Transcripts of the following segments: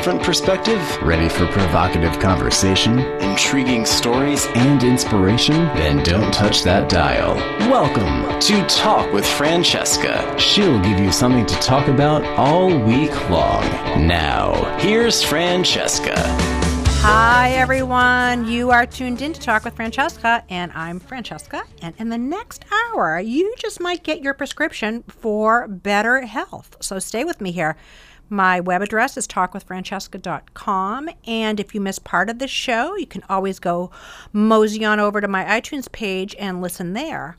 different perspective? Ready for provocative conversation Intriguing stories? and inspiration? Then don't touch that dial. Welcome. To Talk with Francesca. She'll give you something to talk about all week long. Now, here's Francesca. Hi, everyone. You are tuned in to Talk with Francesca, and I'm Francesca. And in the next hour, you just might get your prescription for better health. So stay with me here. My web address is talkwithfrancesca.com. And if you miss part of this show, you can always go mosey on over to my iTunes page and listen there.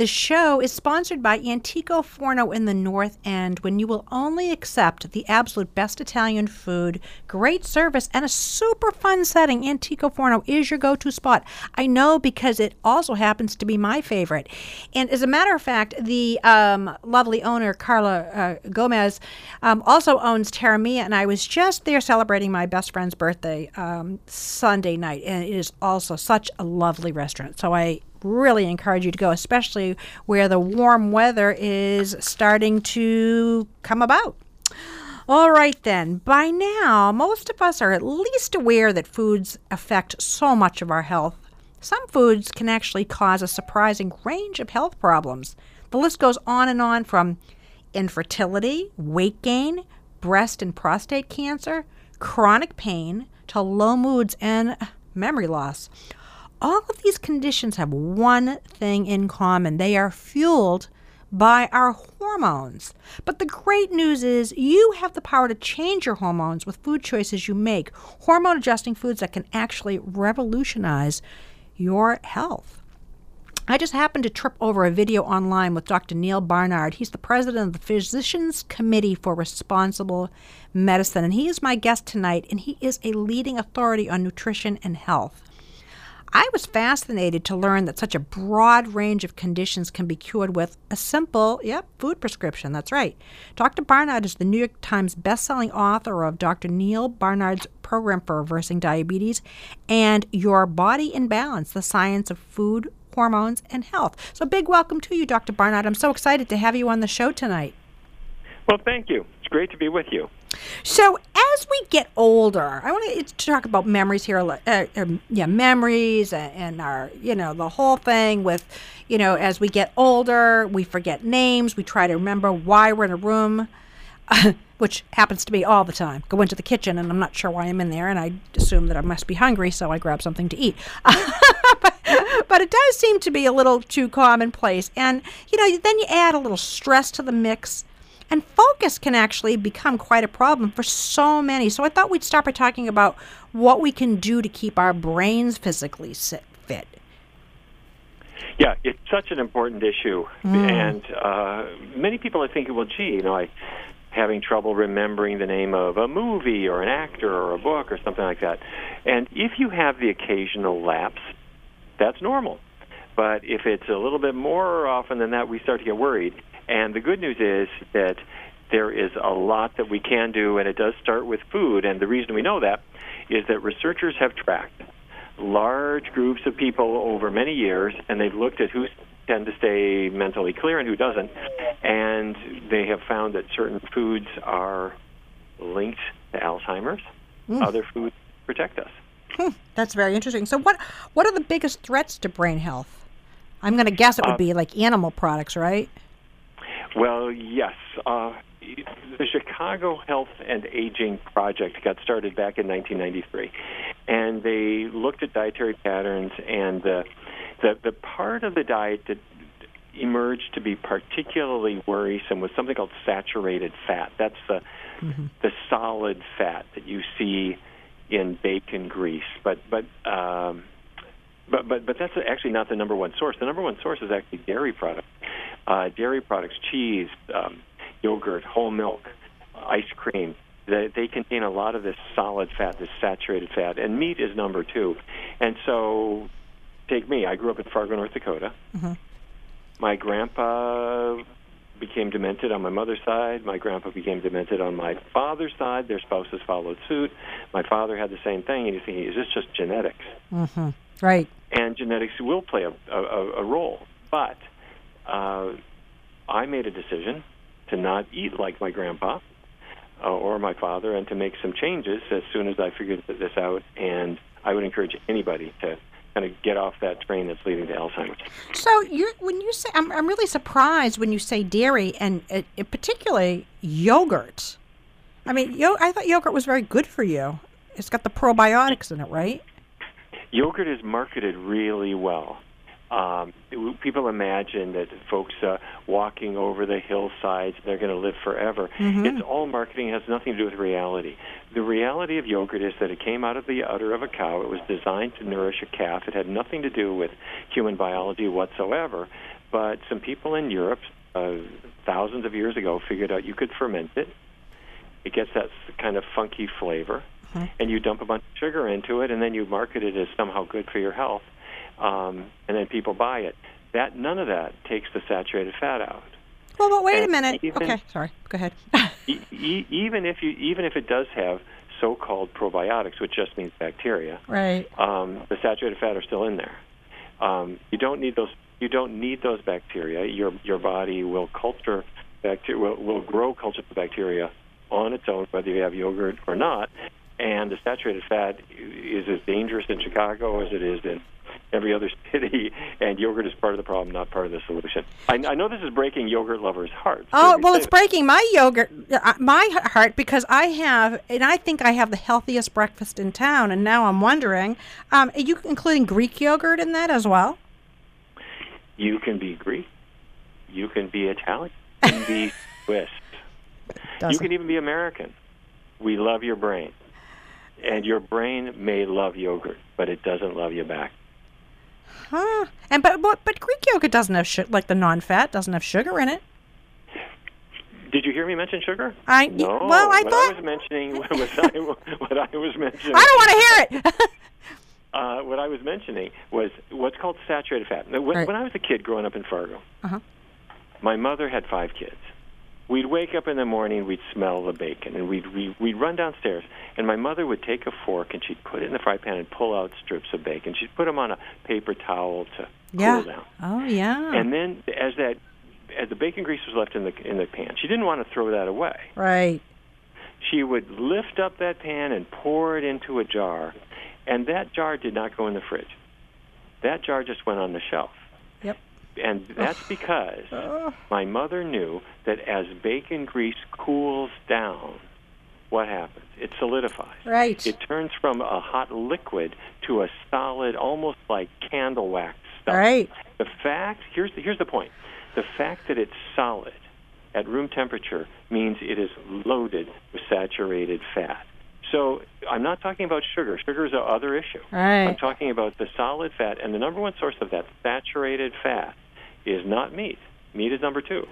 The show is sponsored by Antico Forno in the North End, when you will only accept the absolute best Italian food, great service, and a super fun setting. Antico Forno is your go to spot. I know because it also happens to be my favorite. And as a matter of fact, the um, lovely owner, Carla uh, Gomez, um, also owns Terramia, and I was just there celebrating my best friend's birthday um, Sunday night, and it is also such a lovely restaurant. So I really encourage you to go, especially where the warm weather is starting to come about. All right, then. By now, most of us are at least aware that foods affect so much of our health. Some foods can actually cause a surprising range of health problems. The list goes on and on from infertility, weight gain, breast and prostate cancer, chronic pain, to low moods and memory loss. All of these conditions have one thing in common they are fueled by our hormones. But the great news is you have the power to change your hormones with food choices you make, hormone adjusting foods that can actually revolutionize your health. I just happened to trip over a video online with Dr. Neal Barnard. He's the president of the Physicians Committee for Responsible Medicine, and he is my guest tonight, and he is a leading authority on nutrition and health. I was fascinated to learn that such a broad range of conditions can be cured with a simple, yep, food prescription. That's right. Dr. Barnard is the New York Times bestselling author of Dr. Neal Barnard's program for reversing diabetes and Your Body in Balance: The Science of Food, Hormones, and Health. So, big welcome to you, Dr. Barnard. I'm so excited to have you on the show tonight. Well, thank you. Great to be with you. So, as we get older, I want to talk about memories here. Uh, um, yeah, memories and, our, you know, the whole thing with, you know, as we get older, we forget names. We try to remember why we're in a room, which happens to me all the time. Go into the kitchen and I'm not sure why I'm in there, and I assume that I must be hungry, so I grab something to eat. but it does seem to be a little too commonplace. And, you know, then you add a little stress to the mix and focus can actually become quite a problem for so many. So I thought we'd start by talking about what we can do to keep our brains physically fit. Yeah, it's such an important issue, mm. and uh, many people are thinking, well, gee, you know, I having trouble remembering the name of a movie or an actor or a book or something like that. And if you have the occasional lapse, that's normal. But if it's a little bit more often than that, we start to get worried. And the good news is that there is a lot that we can do, and it does start with food. And the reason we know that is that researchers have tracked large groups of people over many years, and they've looked at who tend to stay mentally clear and who doesn't. And they have found that certain foods are linked to Alzheimer's. Mm. Other foods protect us. Hmm, that's very interesting. So, what what are the biggest threats to brain health? I'm going to guess it would uh, be like animal products, right? Well, yes. Uh, the Chicago Health and Aging Project got started back in 1993, and they looked at dietary patterns and uh, the the part of the diet that emerged to be particularly worrisome was something called saturated fat. That's the mm-hmm. the solid fat that you see in bacon grease, but but um, but but but that's actually not the number one source. The number one source is actually dairy products, uh, dairy products, cheese, um, yogurt, whole milk, ice cream. They, they contain a lot of this solid fat, this saturated fat, and meat is number two. And so, take me. I grew up in Fargo, North Dakota. Mm-hmm. My grandpa became demented on my mother's side. My grandpa became demented on my father's side. Their spouses followed suit. My father had the same thing, and you think, is this just genetics? Mm-hmm. Right. And genetics will play a, a, a role, but uh, I made a decision to not eat like my grandpa uh, or my father, and to make some changes as soon as I figured this out. And I would encourage anybody to kind of get off that train that's leading to Alzheimer's. So you when you say I'm I'm really surprised when you say dairy and uh, uh, particularly yogurt. I mean, yo- I thought yogurt was very good for you. It's got the probiotics in it, right? Yogurt is marketed really well. Um, people imagine that folks uh, walking over the hillsides they're going to live forever. It's all marketing; it has nothing to do with reality. The reality of yogurt is that it came out of the udder of a cow. It was designed to nourish a calf. It had nothing to do with human biology whatsoever. But some people in Europe, uh, thousands of years ago, figured out you could ferment it. It gets that kind of funky flavor, and you dump a bunch of sugar into it, and then you market it as somehow good for your health, um, and then people buy it. That none of that takes the saturated fat out. Well, but wait a minute. even- okay, sorry. Go ahead. E- e- even if you even if it does have so-called probiotics, which just means bacteria, right. um, the saturated fat are still in there. Um, you don't need those. You don't need those bacteria. Your your body will culture bacteria. Will, will grow culture bacteria on its own, whether you have yogurt or not. And the saturated fat is as dangerous in Chicago as it is in every other city. And yogurt is part of the problem, not part of the solution. I, I know this is breaking yogurt lovers' hearts. Oh well, it's that. breaking my yogurt, uh, my heart because I have, and I think I have the healthiest breakfast in town. And now I'm wondering, um, are you including Greek yogurt in that as well? You can be Greek. You can be Italian. You can be Swiss. You can even be American. We love your brain. And your brain may love yogurt, but it doesn't love you back. Huh? And but but, but Greek yogurt doesn't have su- like the non-fat doesn't have sugar in it. Did you hear me mention sugar? I- no. well, I what thought- I was mentioning was I, what I was mentioning. I don't want to hear it. Uh, what I was mentioning was what's called saturated fat. Now, when, Right. when I was a kid growing up in Fargo, Uh-huh. my mother had five kids. We'd wake up in the morning, we'd smell the bacon, and we'd, we'd we'd run downstairs, and my mother would take a fork and she'd put it in the fry pan and pull out strips of bacon. She'd put them on a paper towel to yeah. cool down. Oh yeah. And then, as that as the bacon grease was left in the in the pan, she didn't want to throw that away right. she would lift up that pan and pour it into a jar, and that jar did not go in the fridge. That jar just went on the shelf. Yep. And that's because my mother knew that as bacon grease cools down, what happens? It solidifies. Right. It turns from a hot liquid to a solid, almost like candle wax stuff. Right. The fact here's the, here's the point. The fact that it's solid at room temperature means it is loaded with saturated fat. So I'm not talking about sugar. Sugar is the other issue. Right. I'm talking about the solid fat, and the number one source of that saturated fat is not meat. Meat is number two.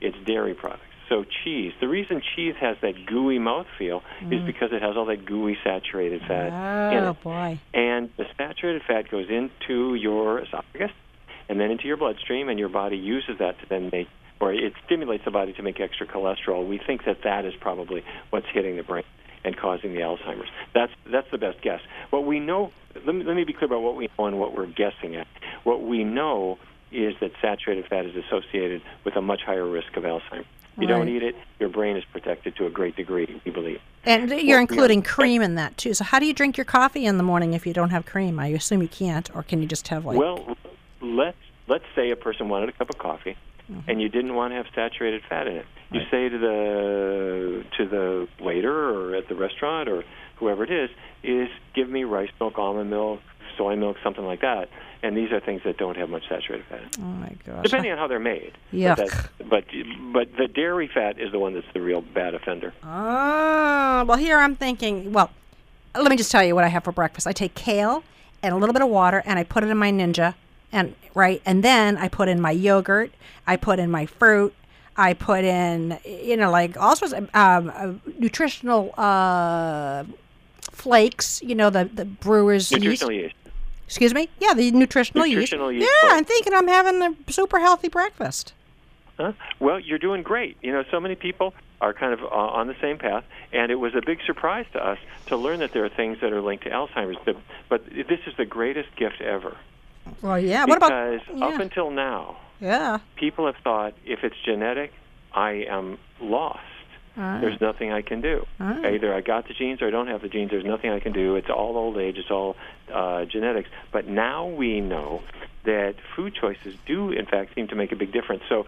It's dairy products. So cheese. The reason cheese has that gooey mouthfeel is because it has all that gooey saturated fat in Mm. Oh it boy. and the saturated fat goes into your esophagus and then into your bloodstream, and your body uses that to then make, or it stimulates the body to make extra cholesterol. We think that that is probably what's hitting the brain and causing the Alzheimer's. That's that's the best guess. What we know, let me, let me be clear about what we know and what we're guessing at. What we know is that saturated fat is associated with a much higher risk of Alzheimer's. You don't eat it, your brain is protected to a great degree, we believe. And you're including cream in that too. So how do you drink your coffee in the morning if you don't have cream? I assume you can't, or can you just have like? Well, let's let's say a person wanted a cup of coffee, and you didn't want to have saturated fat in it. You say to the to the waiter or at the restaurant or whoever it is, is give me rice milk, almond milk, soy milk, something like that. And these are things that don't have much saturated fat. oh my gosh. Depending on how they're made. Yeah. But, but but the dairy fat is the one that's the real bad offender. Oh, well, here I'm thinking, well, let me just tell you what I have for breakfast. I take kale and a little bit of water and I put it in my ninja and right and then I put in my yogurt, I put in my fruit, I put in you know like all sorts of um, uh, nutritional uh, flakes, you know the the brewer's. Nutritional yeast. Excuse me? Yeah, the nutritional, Nutritional yeast. yeast Yeah, flakes. I'm thinking I'm having a super healthy breakfast. Huh? Well, you're doing great. You know, so many people are kind of uh, on the same path, and it was a big surprise to us to learn that there are things that are linked to Alzheimer's. But, but this is the greatest gift ever. Well, yeah. What about because yeah. up until now, Yeah. People have thought if it's genetic, I am lost. Right. There's nothing I can do. Right. Either I got the genes or I don't have the genes. There's nothing I can do. It's all old age. It's all uh, genetics. But now we know that food choices do, in fact, seem to make a big difference. So,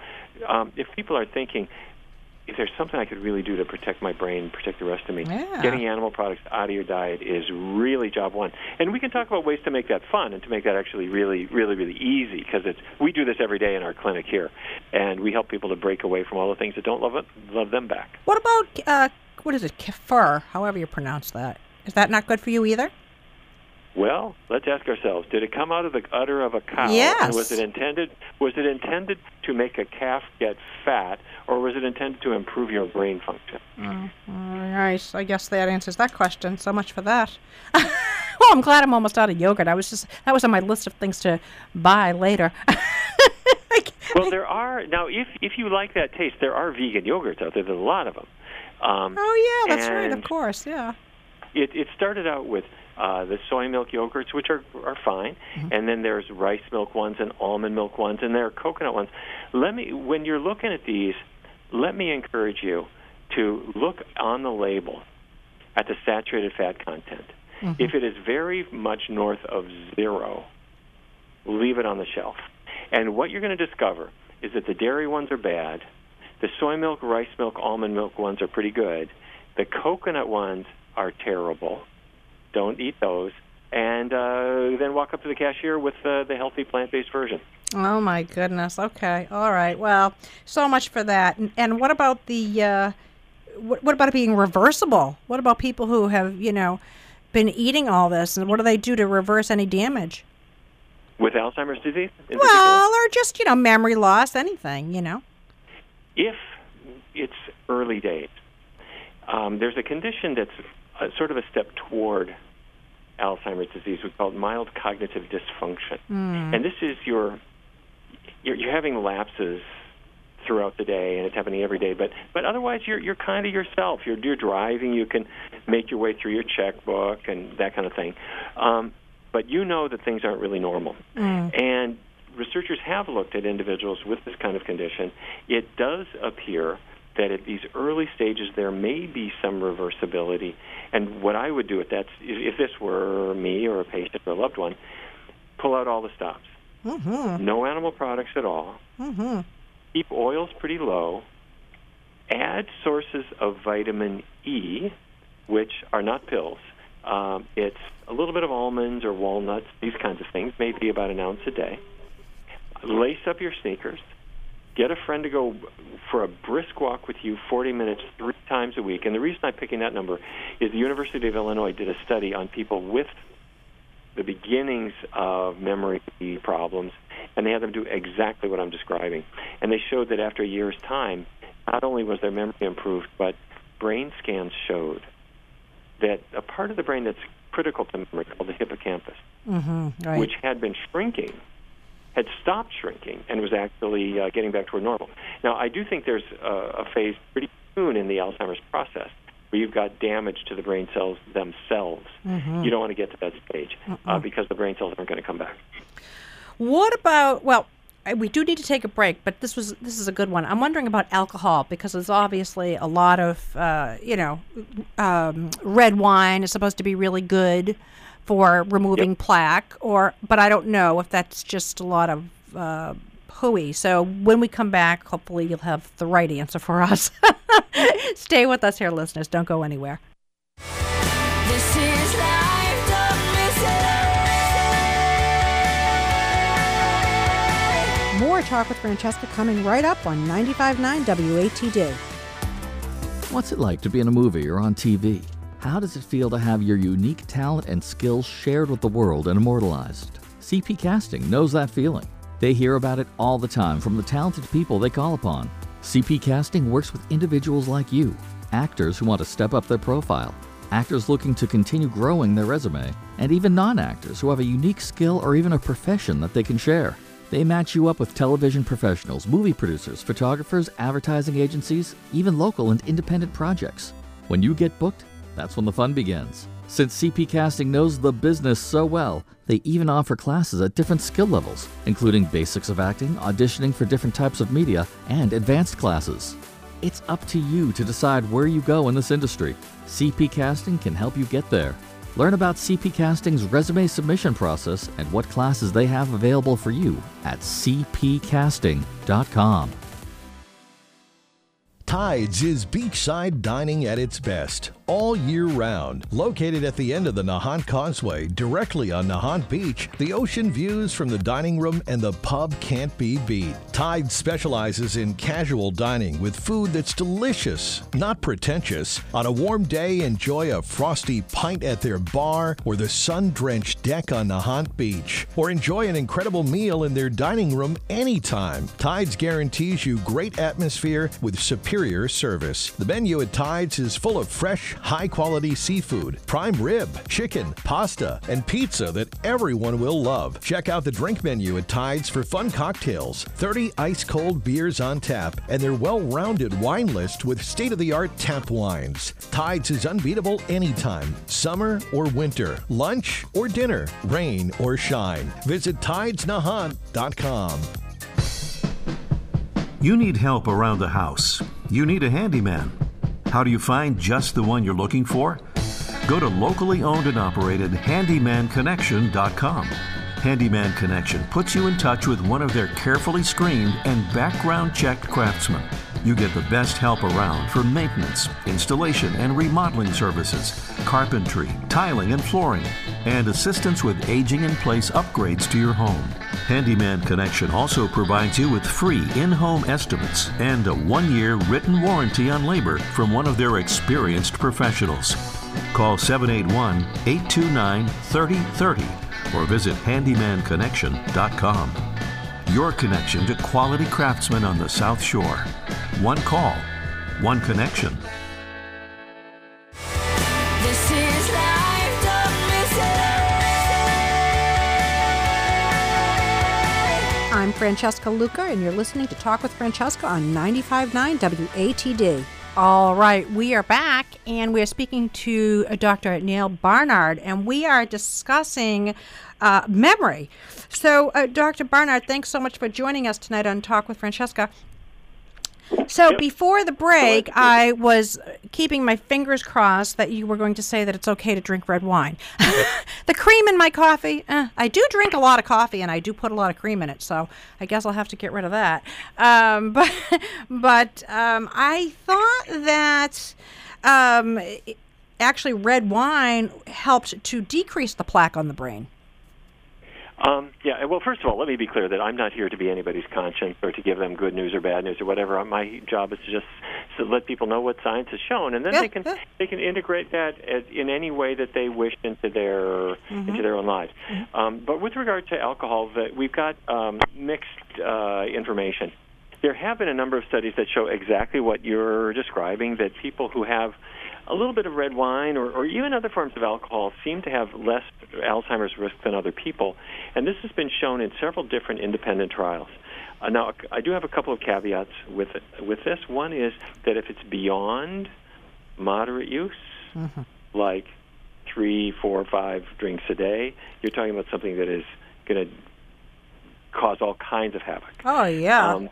um, if people are thinking, there's something I could really do to protect my brain, protect the rest of me, Yeah. getting animal products out of your diet is really job one. And we can talk about ways to make that fun and to make that actually really, really, really easy because it's we do this every day in our clinic here, and we help people to break away from all the things that don't love it, love them back. What about uh, what is it, kefir? However you pronounce that. Is that not good for you either? Well, let's ask ourselves: Did it come out of the udder of a cow? Yes. Was it intended? Was it intended to make a calf get fat, or was it intended to improve your brain function? All right. I guess that answers that question. So much for that. well, I'm glad I'm almost out of yogurt. I was just that was on my list of things to buy later. Well, there are now. If if you like that taste, there are vegan yogurts out there. There's a lot of them. Um, oh yeah, that's right. Of course, yeah. it, it started out with uh, the soy milk yogurts, which are are fine, and then there's rice milk ones and almond milk ones, and there are coconut ones. Let me, when you're looking at these, let me encourage you to look on the label at the saturated fat content. If it is very much north of zero, leave it on the shelf. And what you're going to discover is that the dairy ones are bad. The soy milk, rice milk, almond milk ones are pretty good. The coconut ones are terrible. Don't eat those. And uh, then walk up to the cashier with uh, the healthy plant-based version. Oh my goodness. Okay. All right. Well, so much for that. And, and what about the uh, what, what about it being reversible? What about people who have you know been eating all this, and what do they do to reverse any damage? With Alzheimer's disease, particular? Well, or just you know memory loss, anything. You know. if it's early days, um, there's a condition that's a, sort of a step toward Alzheimer's disease. We call it mild cognitive dysfunction, and this is your you're, you're having lapses throughout the day, and it's happening every day. But but otherwise, you're you're kind of yourself. You're you're driving. You can make your way through your checkbook and that kind of thing. Um, but you know that things aren't really normal. And researchers have looked at individuals with this kind of condition. It does appear that at these early stages there may be some reversibility. And what I would do if that's if this were me or a patient or a loved one, pull out all the stops. Mm-hmm. No animal products at all. Mm-hmm. Keep oils pretty low. Add sources of vitamin E, which are not pills. Um, it's a little bit of almonds or walnuts, these kinds of things, maybe about an ounce a day. Lace up your sneakers. Get a friend to go for a brisk walk with you 40 minutes three times a week. And the reason I'm picking that number is the University of Illinois did a study on people with the beginnings of memory problems, and they had them do exactly what I'm describing. And they showed that after a year's time, not only was their memory improved, but brain scans showed that a part of the brain that's critical to memory, called the hippocampus, Mm-hmm. Right. which had been shrinking, had stopped shrinking and was actually uh, getting back toward normal. Now, I do think there's uh, a phase pretty soon in the Alzheimer's process where you've got damage to the brain cells themselves. Mm-hmm. You don't want to get to that stage uh, because the brain cells aren't going to come back. What about well, we do need to take a break, but this was this is a good one. I'm wondering about alcohol because there's obviously a lot of uh, you know um, red wine is supposed to be really good for removing plaque, or but I don't know if that's just a lot of uh, hooey. So when we come back, hopefully you'll have the right answer for us. Stay with us here, listeners. Don't go anywhere. Talk with Francesca coming right up on 95.9 WATD. What's it like to be in a movie or on TV? How does it feel to have your unique talent and skills shared with the world and immortalized? CP Casting knows that feeling. They hear about it all the time from the talented people they call upon. CP Casting works with individuals like you, actors who want to step up their profile, actors looking to continue growing their resume, and even non actors who have a unique skill or even a profession that they can share. They match you up with television professionals, movie producers, photographers, advertising agencies, even local and independent projects. When you get booked, That's when the fun begins. Since CP Casting knows the business so well, they even offer classes at different skill levels, including basics of acting, auditioning for different types of media, and advanced classes. It's up to you to decide where you go in this industry. CP Casting can help you get there. Learn about CP Casting's resume submission process and what classes they have available for you at cpcasting.com. Tides is beachside dining at its best all year round. Located at the end of the Nahant Causeway, directly on Nahant Beach, the ocean views from the dining room and the pub can't be beat. Tide specializes in casual dining with food that's delicious, not pretentious. On a warm day, enjoy a frosty pint at their bar or the sun drenched deck on Nahant Beach. Or enjoy an incredible meal in their dining room anytime. Tides guarantees you great atmosphere with superior service. The menu at Tides is full of fresh, high quality seafood, prime rib, chicken, pasta, and pizza that everyone will love. Check out the drink menu at Tides for fun cocktails, 30 ice cold beers on tap, and their well rounded wine list with state of the art tap wines. Tides is unbeatable anytime, summer or winter, lunch or dinner, rain or shine. Visit tidesnahant.com. You need help around the house. You need a handyman. How do you find just the one you're looking for? Go to locally owned and operated handymanconnection.com. Handyman Connection puts you in touch with one of their carefully screened and background checked craftsmen. You get the best help around for maintenance, installation, and remodeling services, carpentry, tiling, and flooring, and assistance with aging in place upgrades to your home. Handyman Connection also provides you with free in home estimates and a one year written warranty on labor from one of their experienced professionals. Call 781 829 3030 or visit handymanconnection.com. Your connection to quality craftsmen on the South Shore. One call, one connection. This is life, don't miss it. I'm Francesca Luca, and you're listening to Talk with Francesca on 95.9 WATD. All right, we are back, and we are speaking to Dr. Neal Barnard, and we are discussing uh, memory. So, uh, Dr. Barnard, thanks so much for joining us tonight on Talk with Francesca. So, before the break, I was keeping my fingers crossed that you were going to say that it's okay to drink red wine. the cream in my coffee, eh, I do drink a lot of coffee and I do put a lot of cream in it, so I guess I'll have to get rid of that. Um, but but um, I thought that um, actually red wine helped to decrease the plaque on the brain. Um, yeah, well, first of all, let me be clear that I'm not here to be anybody's conscience or to give them good news or bad news or whatever. My job is to just to let people know what science has shown, and then Yeah, they can yeah. they can integrate that as, in any way that they wish into their into their own lives. Um, but with regard to alcohol, the, we've got um, mixed uh, information. There have been a number of studies that show exactly what you're describing. That people who have a little bit of red wine or, or even other forms of alcohol seem to have less Alzheimer's risk than other people. And this has been shown in several different independent trials. Uh, now, I do have a couple of caveats with it, with this. One is that if it's beyond moderate use, like three, four, five drinks a day, you're talking about something that is going to cause all kinds of havoc. Oh yeah. Um,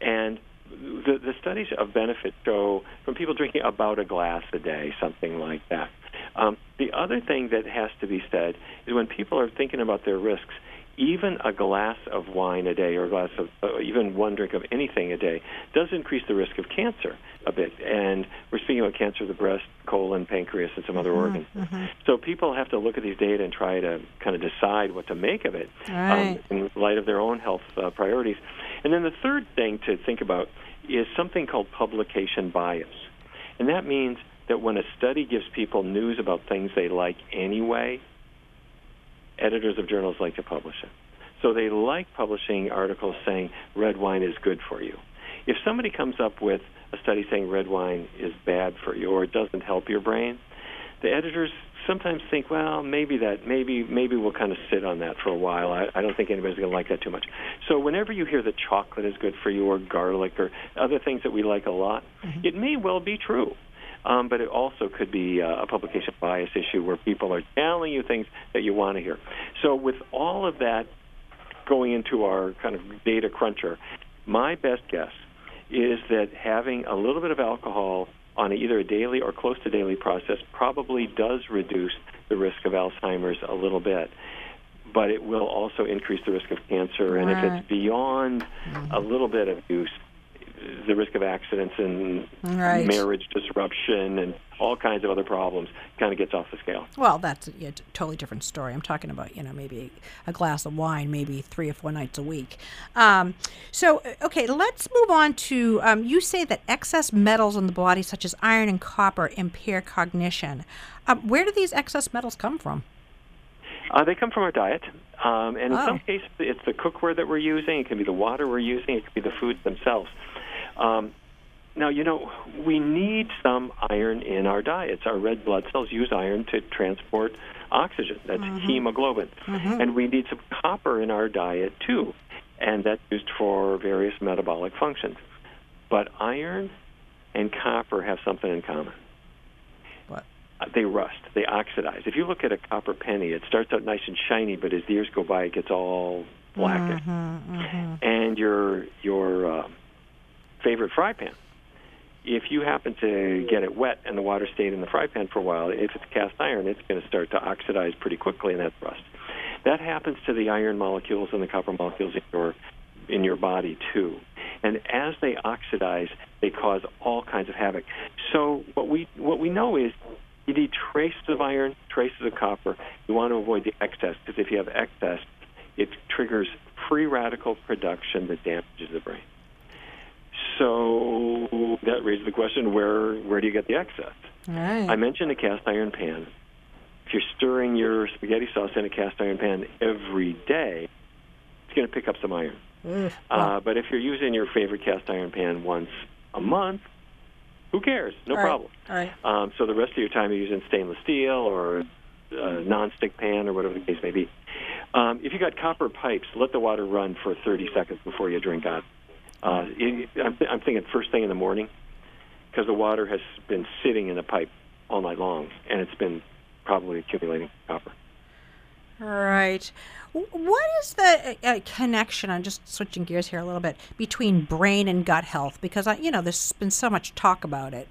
and the, the studies of benefit show from people drinking about a glass a day, something like that. Um, the other thing that has to be said is when people are thinking about their risks, even a glass of wine a day or a glass of uh, even one drink of anything a day does increase the risk of cancer a bit. And we're speaking about cancer of the breast, colon, pancreas, and some other organs. So people have to look at these data and try to kind of decide what to make of it Right. um, in light of their own health uh, priorities. And then the third thing to think about is something called publication bias. And that means that when a study gives people news about things they like anyway, editors of journals like to publish it. So they like publishing articles saying red wine is good for you. If somebody comes up with a study saying red wine is bad for you or it doesn't help your brain, the editors sometimes think, well, maybe that, maybe, maybe we'll kind of sit on that for a while. I, I don't think anybody's going to like that too much. So whenever you hear that chocolate is good for you, or garlic, or other things that we like a lot, it may well be true. Um, but it also could be uh, a publication bias issue where people are telling you things that you want to hear. So, with all of that going into our kind of data cruncher, my best guess is that having a little bit of alcohol on either a daily or close to daily process probably does reduce the risk of Alzheimer's a little bit. But it will also increase the risk of cancer. And if it's beyond a little bit of use, the risk of accidents and Right. marriage disruption and all kinds of other problems kind of gets off the scale. Well, that's a totally different story. I'm talking about, you know, maybe a glass of wine, maybe three or four nights a week. Um, so, uh, okay, let's move on to um, you say that excess metals in the body, such as iron and copper, impair cognition. Um, where do these excess metals come from? Uh, they come from our diet, um, and in Oh. some cases, it's the cookware that we're using. It can be the water we're using. It could be the foods themselves. Um, now, you know, we need some iron in our diets. Our red blood cells use iron to transport oxygen. That's hemoglobin. And we need some copper in our diet, too. And that's used for various metabolic functions. But iron and copper have something in common. What? Uh, They rust. They oxidize. If you look at a copper penny, it starts out nice and shiny, but as the years go by, it gets all blackish. And your your uh, favorite fry pan, if you happen to get it wet and the water stayed in the fry pan for a while, if it's cast iron, it's going to start to oxidize pretty quickly, and that's rust. That happens to the iron molecules and the copper molecules in your in your body too. And as they oxidize, they cause all kinds of havoc. So what we what we know is you need traces of iron, traces of copper. You want to avoid the excess because if you have excess, it triggers free radical production that damages the brain. So that raises the question: where where do you get the excess? Right. I mentioned a cast iron pan. If you're stirring your spaghetti sauce in a cast iron pan every day, it's going to pick up some iron. Uh, but if you're using your favorite cast iron pan once a month, who cares? No All right. problem. All right. Um, so the rest of your time you're using stainless steel or a non-stick pan or whatever the case may be. Um, if you got copper pipes, let the water run for 30 seconds before you drink out. Uh, it, I'm, th- I'm thinking first thing in the morning because the water has been sitting in the pipe all night long and it's been probably accumulating copper. Right. What is the uh, uh, connection? I'm just switching gears here a little bit between brain and gut health because I, you know, there's been so much talk about it.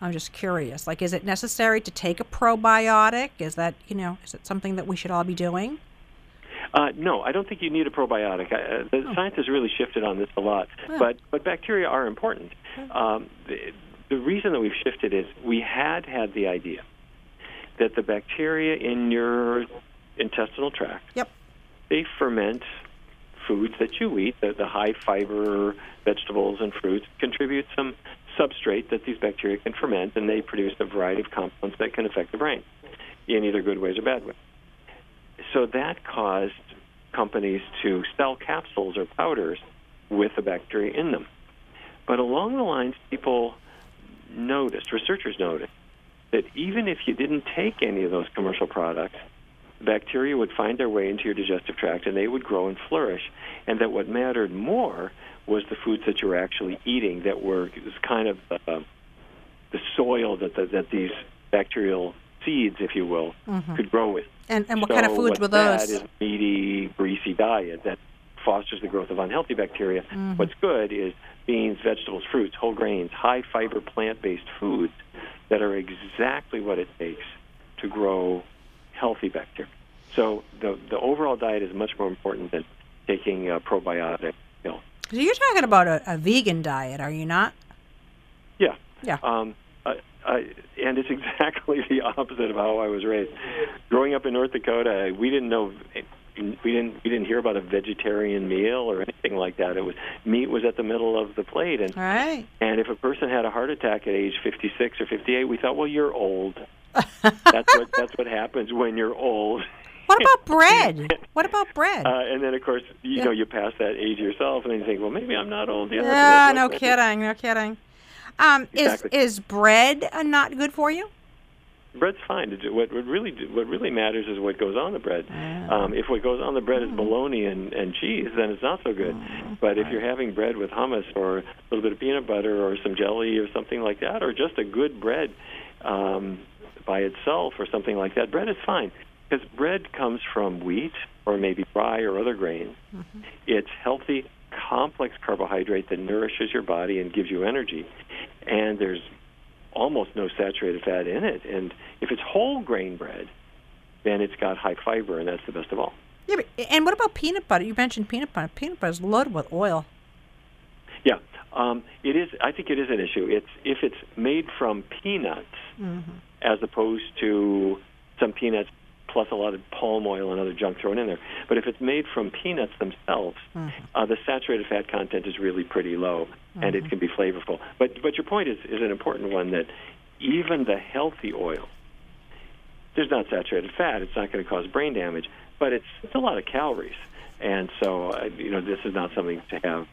I'm just curious. Like, is it necessary to take a probiotic? Is that, you know, is it something that we should all be doing? Uh, no, I don't think you need a probiotic. I, uh, the science has really shifted on this a lot, but but bacteria are important. Um, the, the reason that we've shifted is we had had the idea that the bacteria in your intestinal tract Yep. they ferment foods that you eat. The, the high fiber vegetables and fruits contribute some substrate that these bacteria can ferment, and they produce a variety of compounds that can affect the brain in either good ways or bad ways. So that caused companies to sell capsules or powders with the bacteria in them. But along the lines, people noticed, researchers noticed, that even if you didn't take any of those commercial products, bacteria would find their way into your digestive tract and they would grow and flourish. And that what mattered more was the foods that you were actually eating that were was kind of uh, the soil that, the, that these bacterial seeds, if you will, could grow with. And and what kind of foods were those? is meaty, greasy diet that fosters the growth of unhealthy bacteria. Mm-hmm. What's good is beans, vegetables, fruits, whole grains, high fiber plant based foods that are exactly what it takes to grow healthy bacteria. So the the overall diet is much more important than taking a probiotic pill. So you're talking about a, a vegan diet, are you not? Yeah. Yeah. Um, I, and it's exactly the opposite of how I was raised. Growing up in North Dakota, we didn't know we didn't we didn't hear about a vegetarian meal or anything like that. It was meat was at the middle of the plate, and right. and if a person had a heart attack at age 56 or 58, we thought, well, you're old. that's what that's what happens when you're old. What about bread? What about bread? Uh, and then, of course, you know, you pass that age yourself, and then you think, well, maybe I'm not old yet. yeah, no kidding, no kidding. Um, Exactly. is is bread uh, not good for you? bread's fine. What, what really what really matters is what goes on the bread. Um, if what goes on the bread is bologna and, and cheese, then it's not so good. But if you're having bread with hummus or a little bit of peanut butter or some jelly or something like that, or just a good bread um, by itself or something like that, bread is fine because bread comes from wheat or maybe rye or other grains. It's healthy, complex carbohydrate that nourishes your body and gives you energy, and there's almost no saturated fat in it. And if it's whole grain bread, then it's got high fiber, and that's the best of all. Yeah, but, and what about peanut butter? You mentioned peanut butter. Peanut butter is loaded with oil. Yeah, um, it is. I think it is an issue. It's if it's made from peanuts as opposed to some peanuts plus a lot of palm oil and other junk thrown in there. But if it's made from peanuts themselves, uh, the saturated fat content is really pretty low, and it can be flavorful. But but your point is is an important one that even the healthy oil, there's not saturated fat. It's not going to cause brain damage, but it's it's a lot of calories, and so uh, you know this is not something to have.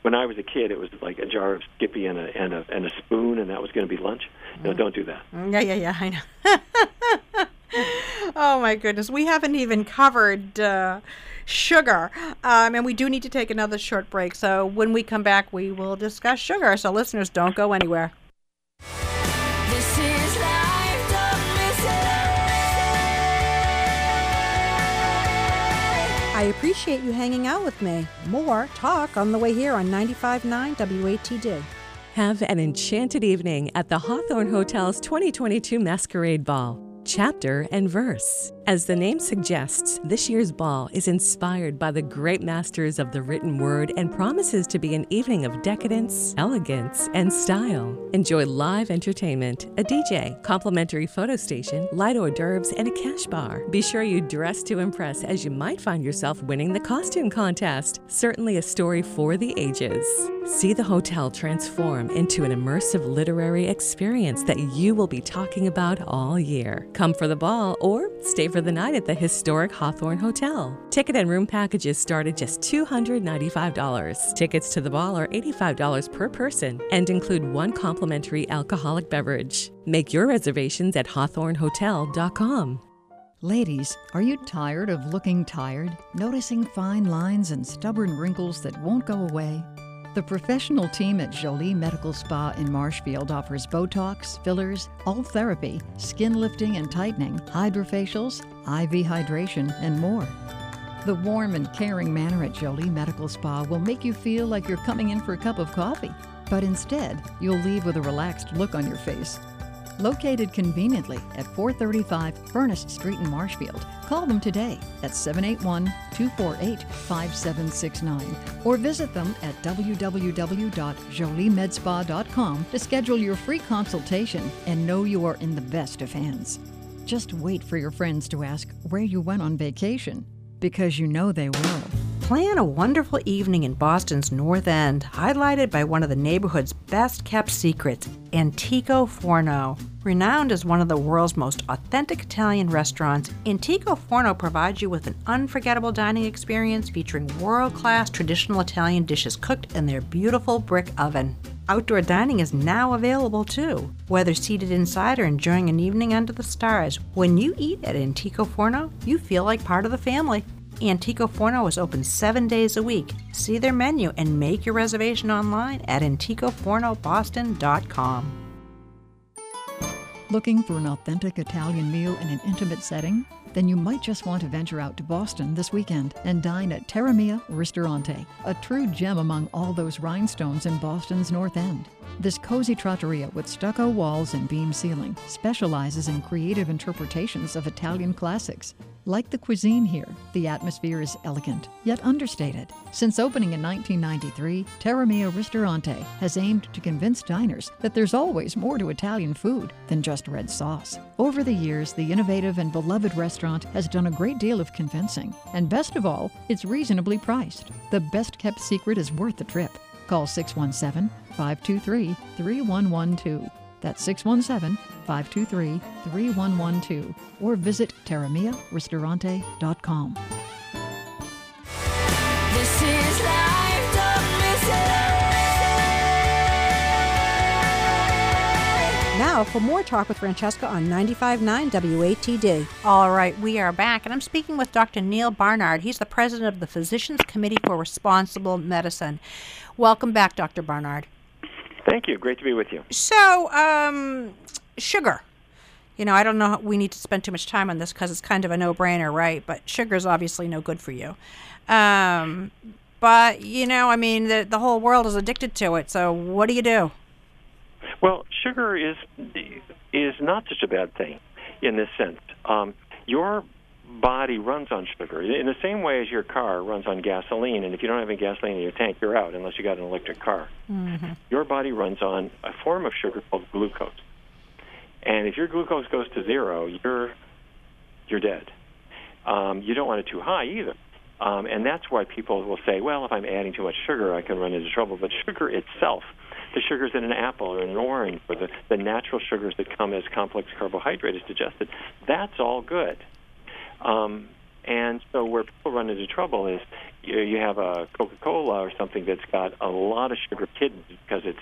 When I was a kid, it was like a jar of Skippy and a and a and a spoon, and that was going to be lunch. No, don't do that. Yeah, yeah, yeah. I know. oh my goodness, we haven't even covered uh, sugar, um, and we do need to take another short break. So when we come back, we will discuss sugar. So listeners, don't go anywhere. This is life, don't miss it. I appreciate you hanging out with me. More talk on the way here on 95.9 WATD. Have an enchanted evening at the Hawthorne Hotel's 2022 Masquerade Ball. Chapter and verse. As the name suggests, this year's ball is inspired by the great masters of the written word and promises to be an evening of decadence, elegance, and style. Enjoy live entertainment, a DJ, complimentary photo station, light hors d'oeuvres, and a cash bar. Be sure you dress to impress as you might find yourself winning the costume contest. Certainly a story for the ages. See the hotel transform into an immersive literary experience that you will be talking about all year. Come for the ball or stay for the night at the historic Hawthorne Hotel. Ticket and room packages start at just $295. Tickets to the ball are $85 per person and include one complimentary alcoholic beverage. Make your reservations at hawthornehotel.com. Ladies, are you tired of looking tired, noticing fine lines and stubborn wrinkles that won't go away? The professional team at Jolie Medical Spa in Marshfield offers Botox, fillers, all therapy, skin lifting and tightening, hydrofacials, IV hydration, and more. The warm and caring manner at Jolie Medical Spa will make you feel like you're coming in for a cup of coffee, but instead, you'll leave with a relaxed look on your face. Located conveniently at 435 Furnace Street in Marshfield, call them today at 781 248 5769 or visit them at www.joliemedspa.com to schedule your free consultation and know you are in the best of hands. Just wait for your friends to ask where you went on vacation because you know they will. Plan a wonderful evening in Boston's North End, highlighted by one of the neighborhood's best kept secrets, Antico Forno. Renowned as one of the world's most authentic Italian restaurants, Antico Forno provides you with an unforgettable dining experience featuring world class traditional Italian dishes cooked in their beautiful brick oven. Outdoor dining is now available too. Whether seated inside or enjoying an evening under the stars, when you eat at Antico Forno, you feel like part of the family. Antico Forno is open seven days a week. See their menu and make your reservation online at anticofornoboston.com. Looking for an authentic Italian meal in an intimate setting? Then you might just want to venture out to Boston this weekend and dine at Terramia Ristorante, a true gem among all those rhinestones in Boston's North End. This cozy trattoria with stucco walls and beam ceiling specializes in creative interpretations of Italian classics. Like the cuisine here, the atmosphere is elegant, yet understated. Since opening in 1993, Terra Mia Ristorante has aimed to convince diners that there's always more to Italian food than just red sauce. Over the years, the innovative and beloved restaurant has done a great deal of convincing. And best of all, it's reasonably priced. The best kept secret is worth the trip. Call 617 523 3112. That's 617 523 3112. Or visit terramiaristorante.com. This is life, don't miss it. Now now for more talk with Francesca on 95.9 WATD. All right, we are back, and I'm speaking with Dr. Neal Barnard. He's the president of the Physicians Committee for Responsible Medicine. Welcome back, Dr. Barnard. Thank you. Great to be with you. So, um, sugar. You know, I don't know. We need to spend too much time on this because it's kind of a no-brainer, right? But sugar is obviously no good for you. Um, but you know, I mean, the the whole world is addicted to it. So, what do you do? Well, sugar is is not such a bad thing in this sense. Um, your body runs on sugar in the same way as your car runs on gasoline. And if you don't have any gasoline in your tank, you're out unless you got an electric car. Mm-hmm. Your body runs on a form of sugar called glucose. And if your glucose goes to zero, you're you're dead. Um, you don't want it too high either. Um, and that's why people will say, well, if I'm adding too much sugar, I can run into trouble. But sugar itself, the sugars in an apple or in an orange, or the, the natural sugars that come as complex carbohydrate is digested, that's all good. Um, and so where people run into trouble is you, you have a Coca-Cola or something that's got a lot of sugar hidden because it's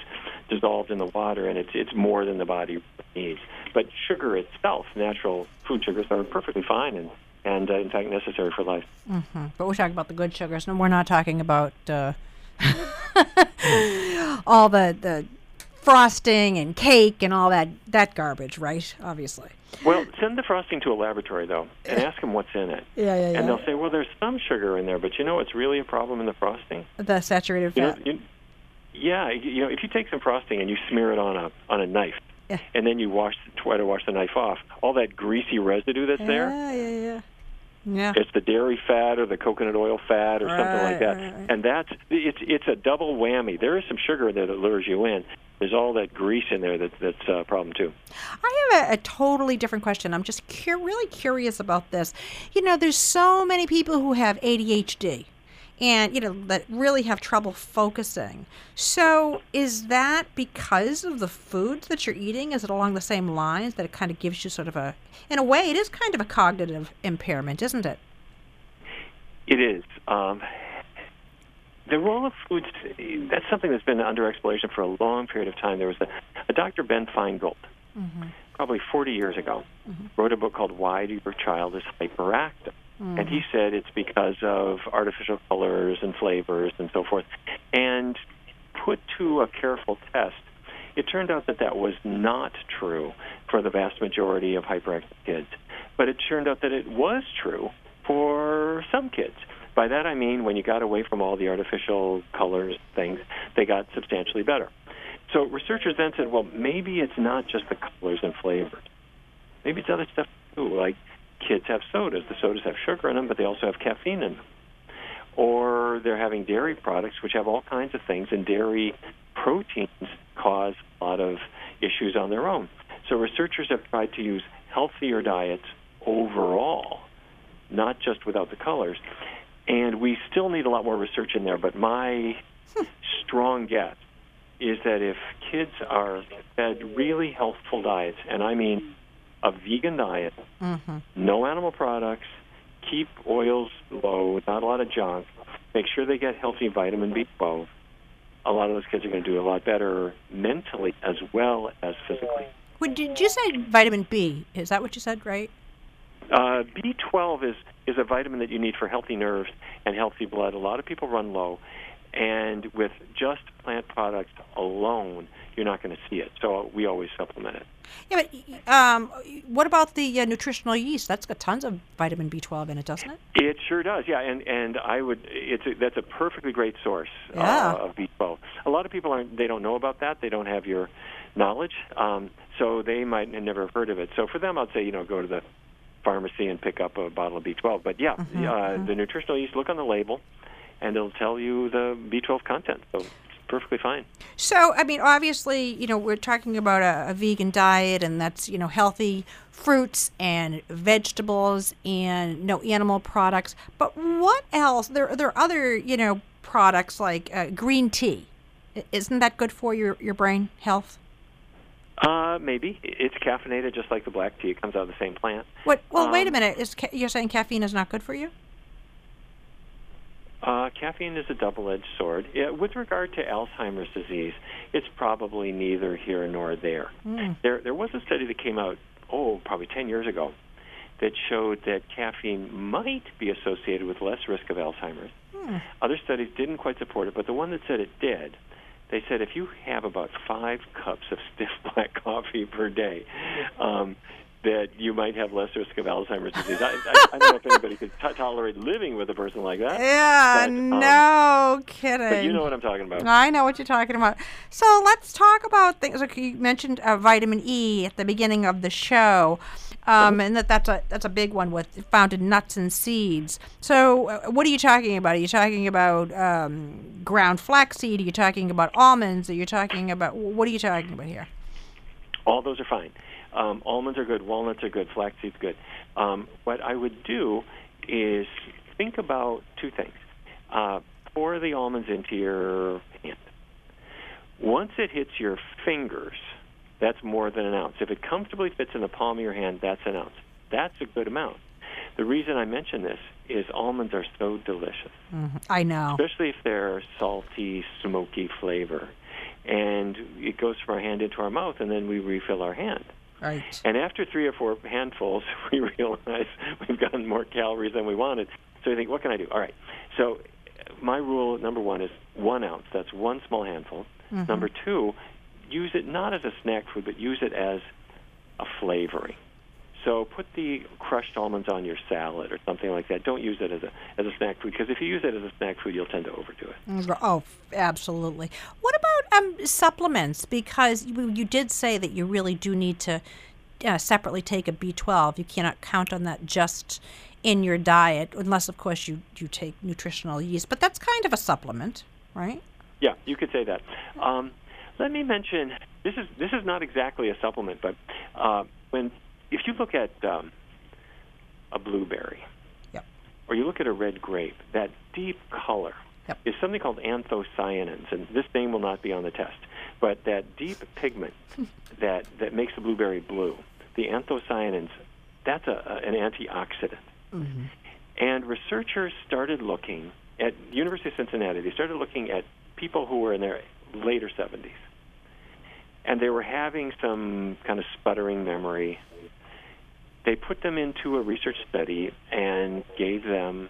dissolved in the water and it's it's more than the body needs. But sugar itself, natural food sugars, are perfectly fine and and uh, in fact necessary for life. Mm-hmm. But we're talking about the good sugars, and we're not talking about uh, all the the frosting and cake and all that that garbage, right? Obviously. Well, send the frosting to a laboratory though, and ask them what's in it. Yeah, yeah, yeah. And they'll say, well, there's some sugar in there, but you know what's really a problem in the frosting? The saturated You know, fat. you, yeah, you know, if you take some frosting and you smear it on a on a knife, Yeah. and then you wash try to wash the knife off, all that greasy residue that's there, Yeah, yeah, yeah. Yeah. it's the dairy fat or the coconut oil fat or something like that, right, right. and that's it's it's a double whammy. There is some sugar in there that lures you in. There's all that grease in there that, that's a problem too. I have a, a totally different question. I'm just cur- really curious about this. You know, there's so many people who have ADHD and, you know, that really have trouble focusing. So, is that because of the foods that you're eating? Is it along the same lines that it kind of gives you sort of a, in a way, it is kind of a cognitive impairment, isn't it? It is. Um, the role of foods, that's something that's been under exploration for a long period of time. There was a, a Dr. Ben Feingold, mm-hmm. probably 40 years ago, mm-hmm. wrote a book called Why Do Your Child is Hyperactive? Mm-hmm. And he said it's because of artificial colors and flavors and so forth. And put to a careful test, it turned out that that was not true for the vast majority of hyperactive kids. But it turned out that it was true for some kids. By that I mean when you got away from all the artificial colors things, they got substantially better. So researchers then said, well, maybe it's not just the colors and flavors. Maybe it's other stuff too. Like kids have sodas. The sodas have sugar in them, but they also have caffeine in them. Or they're having dairy products, which have all kinds of things, and dairy proteins cause a lot of issues on their own. So researchers have tried to use healthier diets overall, not just without the colors. And we still need a lot more research in there, but my strong guess is that if kids are fed really healthful diets, and I mean a vegan diet, Mm-hmm. no animal products, keep oils low, not a lot of junk, make sure they get healthy vitamin B12, a lot of those kids are going to do a lot better mentally as well as physically. Wait, did you say vitamin B? Is that what you said, right? Uh, B12 is is a vitamin that you need for healthy nerves and healthy blood. A lot of people run low, and with just plant products alone, you're not going to see it. So we always supplement it. Yeah, but um, what about the uh, nutritional yeast? That's got tons of vitamin B12 in it, doesn't it? It sure does, yeah, and and I would it's a, that's a perfectly great source Yeah. uh, of B12. A lot of people aren't they don't know about that. They don't have your knowledge, um, so they might never have never heard of it. So for them, I'd say you know go to the pharmacy and pick up a bottle of B12. But yeah, Mm-hmm, uh, the nutritional yeast look on the label, and it'll tell you the B12 content. So it's perfectly fine. So, I mean, obviously, you know, we're talking about a, a vegan diet, and that's, you know, healthy fruits and vegetables and no animal products. But what else? There, there are other, you know, products like uh, green tea. Isn't that good for your, your brain health? Uh, maybe it's caffeinated just like the black tea. It comes out of the same plant. What? Well, wait a Um, minute. Is ca- you're saying caffeine is not good for you? Uh, caffeine is a double-edged sword. Yeah, with regard to Alzheimer's disease, it's probably neither here nor there. Mm. There, there was a study that came out, oh, probably 10 years ago, that showed that caffeine might be associated with less risk of Alzheimer's. Hmm. Other studies didn't quite support it, but the one that said it did, they said if you have about five cups of stiff black coffee per day, um, that you might have less risk of Alzheimer's disease. I, I, I don't know if anybody could t- tolerate living with a person like that. Yeah, but, um, no kidding. But you know what I'm talking about. I know what you're talking about. So let's talk about things. Like you mentioned uh, vitamin E at the beginning of the show, um, and that that's a that's a big one with found in nuts and seeds. So uh, what are you talking about? Are you talking about um, ground flaxseed? Are you talking about almonds? Are you talking about what are you talking about here? All those are fine. Um, almonds are good, walnuts are good, flaxseed's good. Um, what I would do is think about two things. Uh, pour the almonds into your hand. Once it hits your fingers, that's more than an ounce. If it comfortably fits in the palm of your hand, that's an ounce. That's a good amount. The reason I mention this is almonds are so delicious, Mhm. I know. especially if they're salty, smoky flavor. And it goes from our hand into our mouth, and then we refill our hand. Right. And after three or four handfuls, we realize we've gotten more calories than we wanted. So we think, what can I do? All right. So my rule number one is one ounce. That's one small handful. Mhm. Number two, use it not as a snack food, but use it as a flavoring. So put the crushed almonds on your salad or something like that. Don't use it as a as a snack food because if you use it as a snack food, you'll tend to overdo it. Oh, absolutely. What about um, supplements? Because you, you did say that you really do need to uh, separately take a B12. You cannot count on that just in your diet, unless, of course, you, you take nutritional yeast. But that's kind of a supplement, right? Yeah, you could say that. Um, let me mention this is this is not exactly a supplement, but uh, when if you look at um, a blueberry, Yep. or you look at a red grape, that deep color Yep. is something called anthocyanins, and this name will not be on the test. But that deep pigment that that makes the blueberry blue, the anthocyanins, that's a, a, an antioxidant. And researchers started looking at University of Cincinnati. They started looking at people who were in their later 70s, and they were having some kind of sputtering memory. They put them into a research study and gave them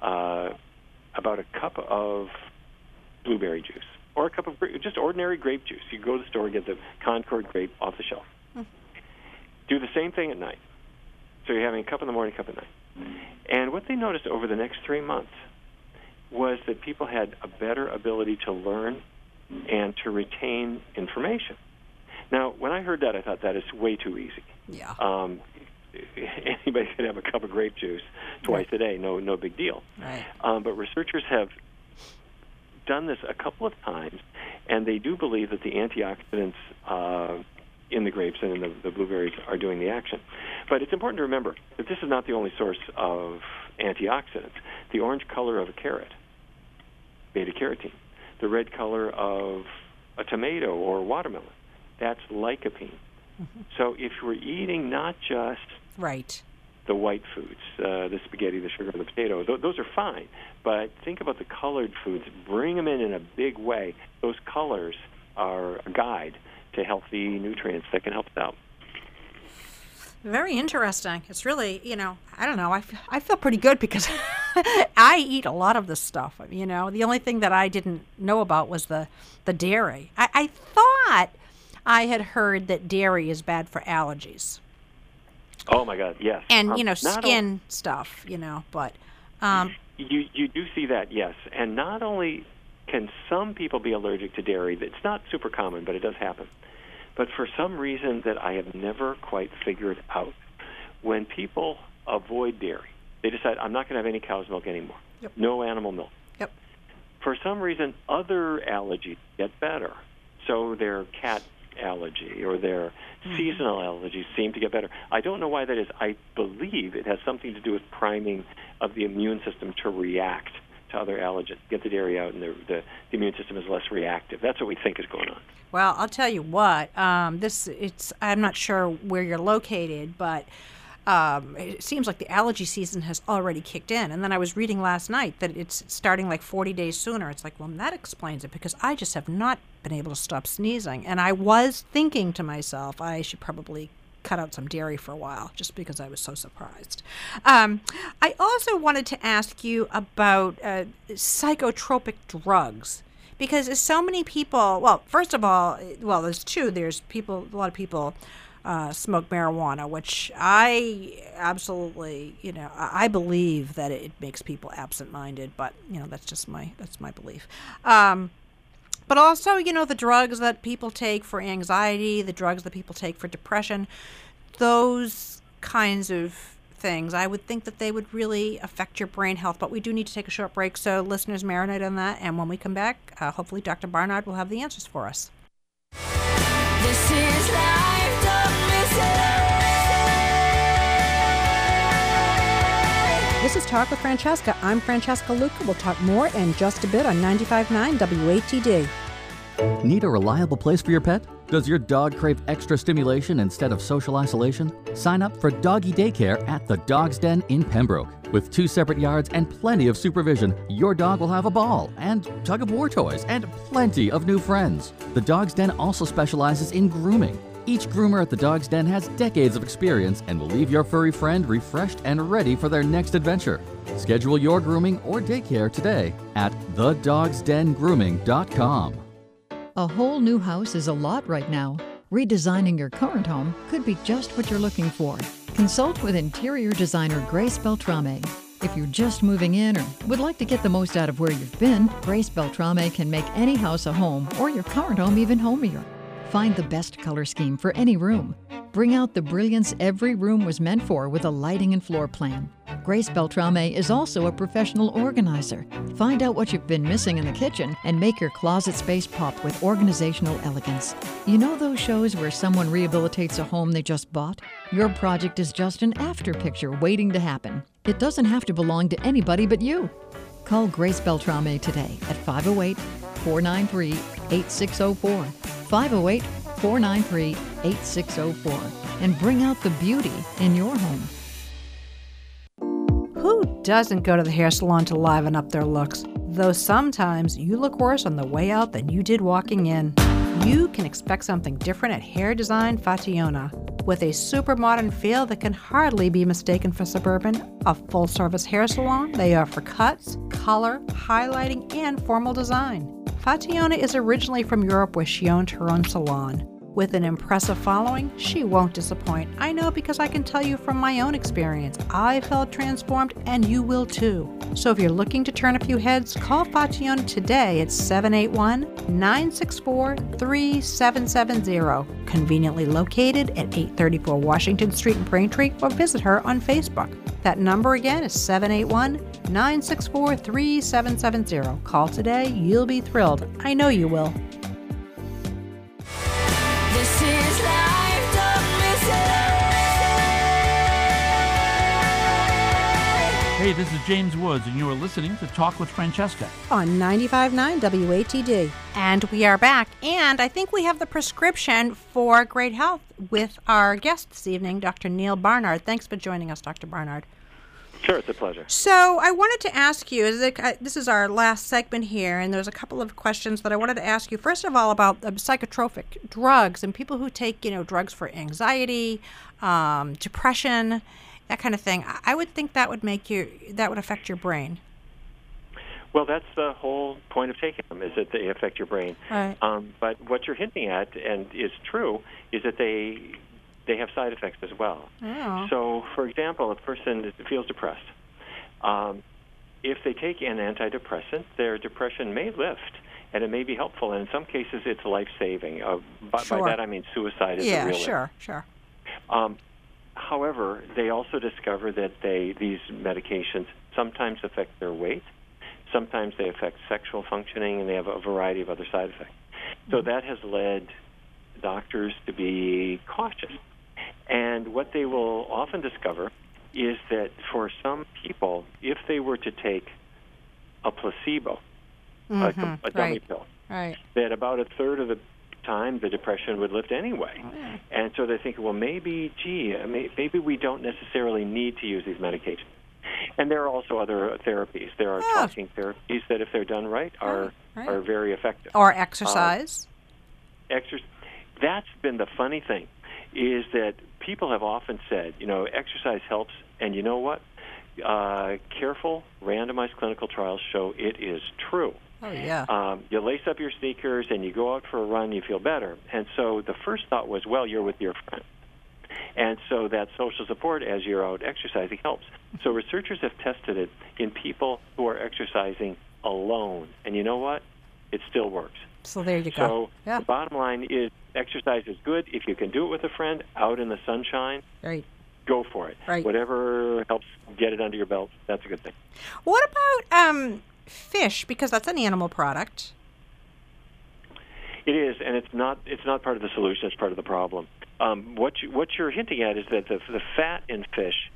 uh, about a cup of blueberry juice or a cup of just ordinary grape juice. You go to the store and get the Concord grape off the shelf. Do the same thing at night. So you're having a cup in the morning, a cup at night. And what they noticed over the next three months was that people had a better ability to learn and to retain information. Now, when I heard that, I thought that is way too easy. Yeah. Um, anybody could have a cup of grape juice twice a day, no, no big deal. Right. Um, but researchers have done this a couple of times, and they do believe that the antioxidants uh, in the grapes and in the, the blueberries are doing the action. But it's important to remember that this is not the only source of antioxidants. The orange color of a carrot, beta carotene. The red color of a tomato or watermelon, that's lycopene. So if we're eating not just Right. the white foods, uh, the spaghetti, the sugar, the potato. Th- those are fine. But think about the colored foods. Bring them in in a big way. Those colors are a guide to healthy nutrients that can help us out. Very interesting. It's really, you know, I don't know. I, f- I feel pretty good because I eat a lot of this stuff. You know, the only thing that I didn't know about was the, the dairy. I, I thought I had heard that dairy is bad for allergies Oh my God, yes. and, Um, you know, not o- skin stuff, you know, but. Um, you you do see that, yes. And not only can some people be allergic to dairy, it's not super common, but it does happen. But for some reason that I have never quite figured out, when people avoid dairy, they decide I'm not going to have any cow's milk anymore. Yep. No animal milk. Yep. For some reason, other allergies get better. So their cat allergy or their seasonal allergies seem to get better. I don't know why that is. I believe it has something to do with priming of the immune system to react to other allergens. Get the dairy out, and the, the, the immune system is less reactive. That's what we think is going on. Well, I'll tell you what. Um, this it's I'm not sure where you're located, but um, it seems like the allergy season has already kicked in. And then I was reading last night that it's starting like 40 days sooner. It's like, well, that explains it because I just have not been able to stop sneezing. And I was thinking to myself, I should probably cut out some dairy for a while just because I was so surprised. Um, I also wanted to ask you about uh, psychotropic drugs because so many people, well, first of all, well, there's two. There's people, a lot of people uh, smoke marijuana, which I absolutely, you know, I believe that it makes people absent-minded, but you know, that's just my that's my belief. Um, but also, you know, the drugs that people take for anxiety, the drugs that people take for depression, those kinds of things, I would think that they would really affect your brain health. But we do need to take a short break, so listeners marinate on that. And when we come back, uh, hopefully Dr. Barnard will have the answers for us. This is life, This is Talk with Francesca. I'm Francesca Luca. We'll talk more in just a bit on 95.9 WATD. Need a reliable place for your pet? Does your dog crave extra stimulation instead of social isolation? Sign up for doggy daycare at the Dog's Den in Pembroke. With two separate yards and plenty of supervision, your dog will have a ball and tug of war toys and plenty of new friends. The Dog's Den also specializes in grooming. Each groomer at the Dog's Den has decades of experience and will leave your furry friend refreshed and ready for their next adventure. Schedule your grooming or daycare today at thedogsdengrooming.com. A whole new house is a lot right now. Redesigning your current home could be just what you're looking for. Consult with interior designer Grace Beltrame. If you're just moving in or would like to get the most out of where you've been, Grace Beltrame can make any house a home or your current home even homier. Find the best color scheme for any room. Bring out the brilliance every room was meant for with a lighting and floor plan. Grace Beltrame is also a professional organizer. Find out what you've been missing in the kitchen and make your closet space pop with organizational elegance. You know those shows where someone rehabilitates a home they just bought? Your project is just an after picture waiting to happen. It doesn't have to belong to anybody but you. Call Grace Beltrame today at 508 493 8604. 508 493 8604 and bring out the beauty in your home. Who doesn't go to the hair salon to liven up their looks? Though sometimes you look worse on the way out than you did walking in. You can expect something different at Hair Design Fationa. With a super modern feel that can hardly be mistaken for suburban, a full service hair salon, they offer cuts, color, highlighting, and formal design. Fationa is originally from Europe where she owned her own salon. With an impressive following, she won't disappoint. I know because I can tell you from my own experience. I felt transformed and you will too. So if you're looking to turn a few heads, call Fationa today at 781 964 3770. Conveniently located at 834 Washington Street in Braintree or visit her on Facebook. That number again is 781 964 3770. Call today, you'll be thrilled. I know you will. Hey, this is James Woods, and you are listening to Talk with Francesca. on 95.9 WATD. And we are back. And I think we have the prescription for great health with our guest this evening, Dr. Neal Barnard. Thanks for joining us, Dr. Barnard. Sure, it's a pleasure. So I wanted to ask you, is it, uh, this is our last segment here, and there's a couple of questions that I wanted to ask you. First of all, about uh, psychotropic drugs and people who take, you know, drugs for anxiety, um, depression, that kind of thing. I- would think that would make you, that would affect your brain. Well, that's the whole point of taking them is that they affect your brain. Right. Um, but what you're hinting at, and is true, is that they they have side effects as well. Oh. So, for example, a person feels depressed, um, if they take an antidepressant, their depression may lift, and it may be helpful. And in some cases, it's life saving. Uh, by, Sure. by that I mean suicide is a yeah, real sure, sure. um, however, they also discover that they these medications sometimes affect their weight, sometimes they affect sexual functioning, and they have a variety of other side effects. So that has led doctors to be cautious. And what they will often discover is that for some people, if they were to take a placebo, a, Mhm, a dummy right. pill, Right. that about a third of the time, the depression would lift anyway. And so they're thinking, well, maybe, gee, maybe we don't necessarily need to use these medications. And there are also other therapies. There are talking therapies that, if they're done right, are right. are very effective. Or Uh, exercise. exercise. That's been the funny thing, is that people have often said, you know, exercise helps, and you know what? Uh, careful randomized clinical trials show it is true. Oh yeah. Um, you lace up your sneakers and you go out for a run, you feel better. And so the first thought was, well, you're with your friend. And so that social support as you're out exercising helps. So researchers have tested it in people who are exercising alone. And you know what? It still works. so there you So go. Yeah. the bottom line is exercise is good. If you can do it with a friend out in the sunshine, Right. go for it. Right. Whatever helps get it under your belt, that's a good thing. What about um, fish? Because that's an animal product. It is, and it's not. It's not part of the solution. It's part of the problem. Um, what you, what you're hinting at is that the, the fat in fish,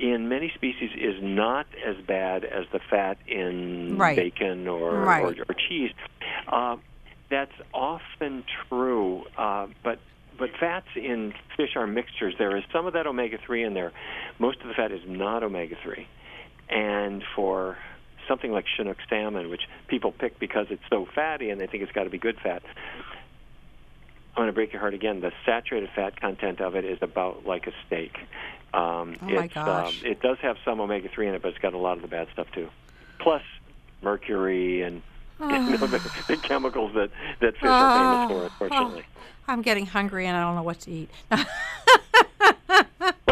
in many species, is not as bad as the fat in Right. bacon or Right. or, or cheese. Uh, that's often true, uh, but but fats in fish are mixtures. There is some of that omega three in there. Most of the fat is not omega three, and for something like Chinook salmon, which people pick because it's so fatty and they think it's got to be good fat. I'm going to break your heart again. The saturated fat content of it is about like a steak. Um, Oh, my gosh. Um, it does have some omega three in it, but it's got a lot of the bad stuff too. Plus mercury and you know, the, the chemicals that that fish are famous for, unfortunately. I'm getting hungry and I don't know what to eat. well,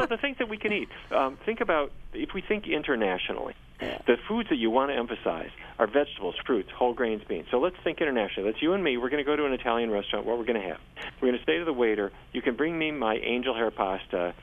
the things that we can eat. Um, think about if we think internationally, the foods that you want to emphasize are vegetables, fruits, whole grains, beans. So let's think internationally. That's you and me. We're going to go to an Italian restaurant. What we're going to have? We're going to say to the waiter, "You can bring me my angel hair pasta."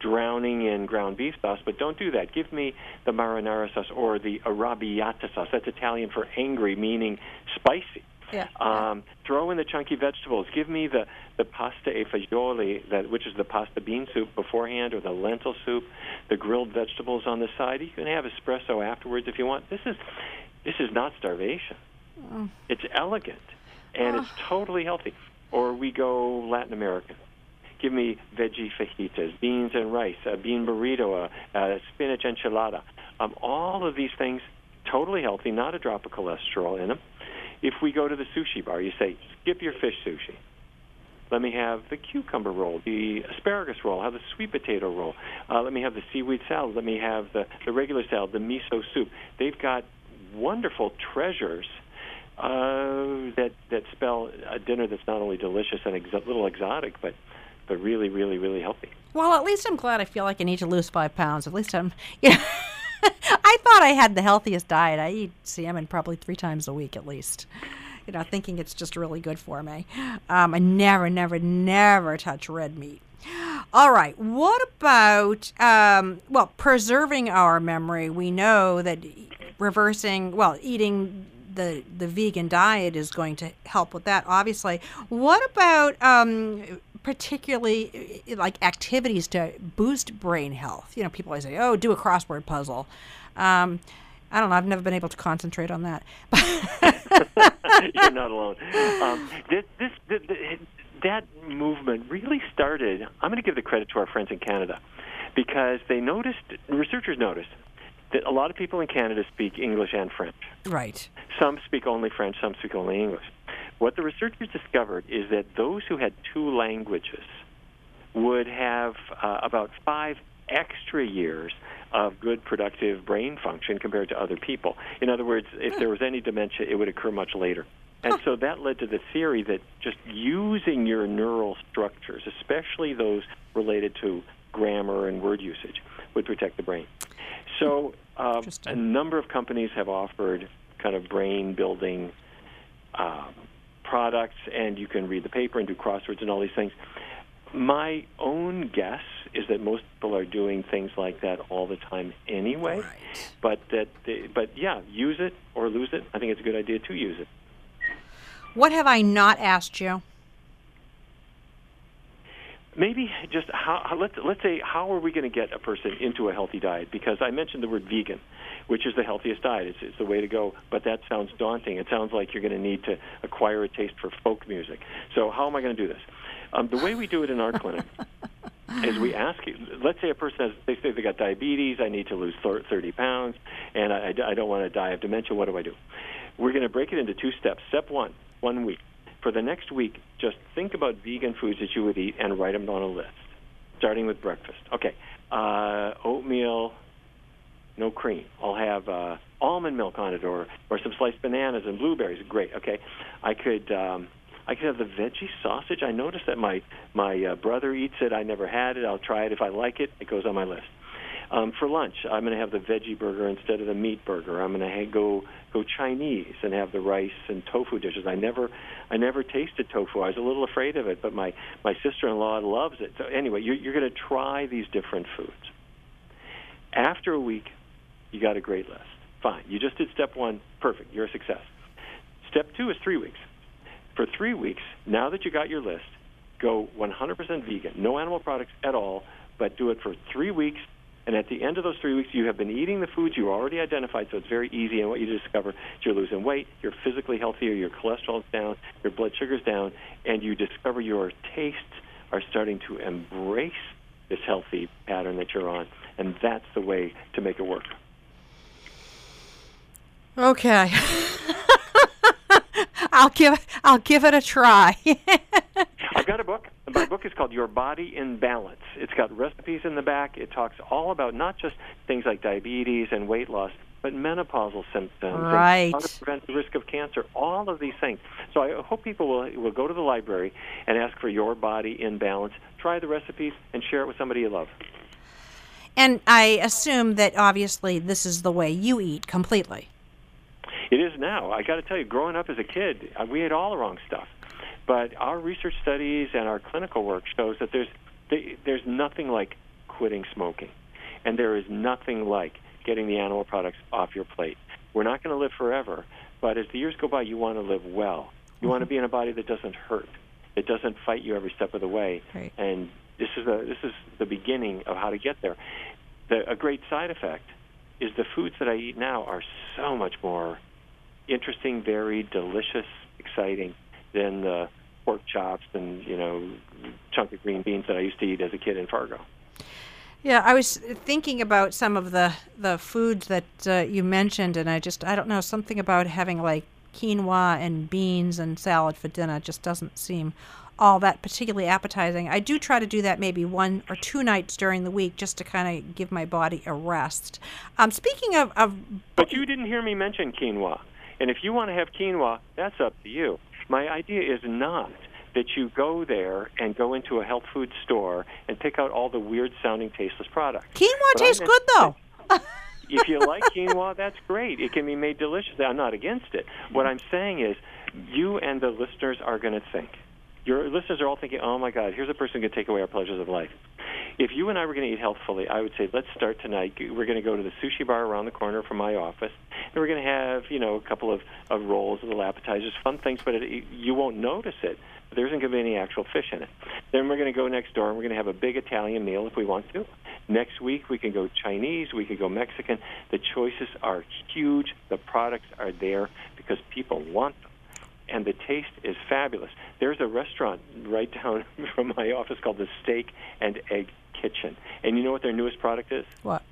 Drowning in ground beef sauce, but don't do that. Give me the marinara sauce or the arrabbiata sauce. That's Italian for angry, meaning spicy. Yeah. Um, throw in the chunky vegetables. Give me the, the pasta e fagioli, that, which is the pasta bean soup beforehand, or the lentil soup, the grilled vegetables on the side. You can have espresso afterwards if you want. This is this is not starvation. It's elegant, and it's totally healthy. Or we go Latin American. Give me veggie fajitas, beans and rice, a bean burrito, a, a spinach enchilada. Um, all of these things totally healthy, not a drop of cholesterol in them. If we go to the sushi bar, you say, skip your fish sushi. Let me have the cucumber roll, the asparagus roll, have the sweet potato roll. Uh, let me have the seaweed salad. Let me have the, the regular salad, the miso soup. They've got wonderful treasures uh, that that spell a dinner that's not only delicious and a little exotic, but but really, really, really healthy. well, at least I'm glad I feel like I need to lose five pounds. At least I'm, know, I thought I had the healthiest diet. I eat salmon probably three times a week at least. You know, thinking it's just really good for me. Um, I never, never, never touch red meat. All right. What about um, well, preserving our memory? We know that reversing, well, eating the the vegan diet is going to help with that. Obviously. What about um, particularly uh, like activities to boost brain health? You know, people always say, "Oh, do a crossword puzzle." Um, I don't know. I've never been able to concentrate on that. You're not alone. Um, this, this, th th that movement really started. I'm going to give the credit to our friends in Canada because they noticed, researchers noticed, that a lot of people in Canada speak English and French. right. Some speak only French, some speak only English. What the researchers discovered is that those who had two languages would have uh, about five extra years of good productive brain function compared to other people. In other words, if there was any dementia, it would occur much later. And so that led to the theory that just using your neural structures, especially those related to grammar and word usage, would protect the brain. So uh, a number of companies have offered kind of brain building um, products, and you can read the paper and do crosswords and all these things. My own guess is that most people are doing things like that all the time anyway. But that, they, but yeah, use it or lose it. I think it's a good idea to use it. What have I not asked you? Maybe just how, how let's let's say how are we going to get a person into a healthy diet? Because I mentioned the word vegan, which is the healthiest diet. It's, it's the way to go. But that sounds daunting. It sounds like you're going to need to acquire a taste for folk music. So how am I going to do this? Um, the way we do it in our clinic is we ask you. Let's say a person has they say they got diabetes. I need to lose thir- 30 pounds, and I, I don't want to die of dementia. What do I do? We're going to break it into two steps. Step one, one week. For the next week, just think about vegan foods that you would eat and write them on a list, starting with breakfast. Okay, uh, oatmeal, no cream. I'll have uh, almond milk on it, or or some sliced bananas and blueberries. Great. Okay, I could. Um, I could have the veggie sausage. I noticed that my my uh, brother eats it. I never had it. I'll try it if I like it. It goes on my list. Um, for lunch, I'm going to have the veggie burger instead of the meat burger. I'm going to ha- go go Chinese and have the rice and tofu dishes. I never I never tasted tofu. I was a little afraid of it, but my my sister-in-law loves it. So anyway, you're, you're going to try these different foods. After a week, you got a great list. Fine. You just did step one. Perfect. You're a success. Step two is three weeks. For three weeks, now that you got your list, go 100% vegan, no animal products at all, but do it for three weeks. And at the end of those three weeks, you have been eating the foods you already identified, so it's very easy. And what you discover is you're losing weight, you're physically healthier, your cholesterol's down, your blood sugar's down, and you discover your tastes are starting to embrace this healthy pattern that you're on. And that's the way to make it work. Okay. I'll give I'll give it a try. I've got a book. My book is called Your Body in Balance. It's got recipes in the back. It talks all about not just things like diabetes and weight loss, but menopausal symptoms, Right. and how to prevent the risk of cancer, all of these things. So I hope people will will go to the library and ask for Your Body in Balance. Try the recipes and share it with somebody you love. and I assume that obviously this is the way you eat completely. It is now. I got to tell you, growing up as a kid, uh, we ate all the wrong stuff. But our research studies and our clinical work shows that there's there's nothing like quitting smoking, and there is nothing like getting the animal products off your plate. We're not going to live forever, but as the years go by, you want to live well. You want to be in a body that doesn't hurt, that doesn't fight you every step of the way. Right. And this is a this is the beginning of how to get there. The, a great side effect is the foods that I eat now are so much more interesting, varied, delicious, exciting than the pork chops and you know chunk of green beans that I used to eat as a kid in Fargo. Yeah, I was thinking about some of the the foods that uh, you mentioned, and I just I don't know something about having like quinoa and beans and salad for dinner just doesn't seem all that particularly appetizing. I do try to do that maybe one or two nights during the week just to kind of give my body a rest. Um, speaking of, of But you didn't hear me mention quinoa. And if you want to have quinoa, that's up to you. My idea is not that you go there and go into a health food store and pick out all the weird sounding tasteless products. quinoa But tastes good though. if you like quinoa, that's great. It can be made delicious. I'm not against it. What I'm saying is, you and the listeners are going to think. Your listeners are all thinking, "Oh my God, here's a person who can take away our pleasures of life." If you and I were going to eat healthfully, I would say, let's start tonight. We're going to go to the sushi bar around the corner from my office, and we're going to have, you know, a couple of, of rolls, little appetizers, fun things, but it, you won't notice it. There isn't going to be any actual fish in it. Then we're going to go next door, and we're going to have a big Italian meal if we want to. Next week, we can go Chinese, we can go Mexican. The choices are huge. The products are there because people want them and the taste is fabulous. There's a restaurant right down from my office called the Steak and Egg Kitchen, and you know what their newest product is? What?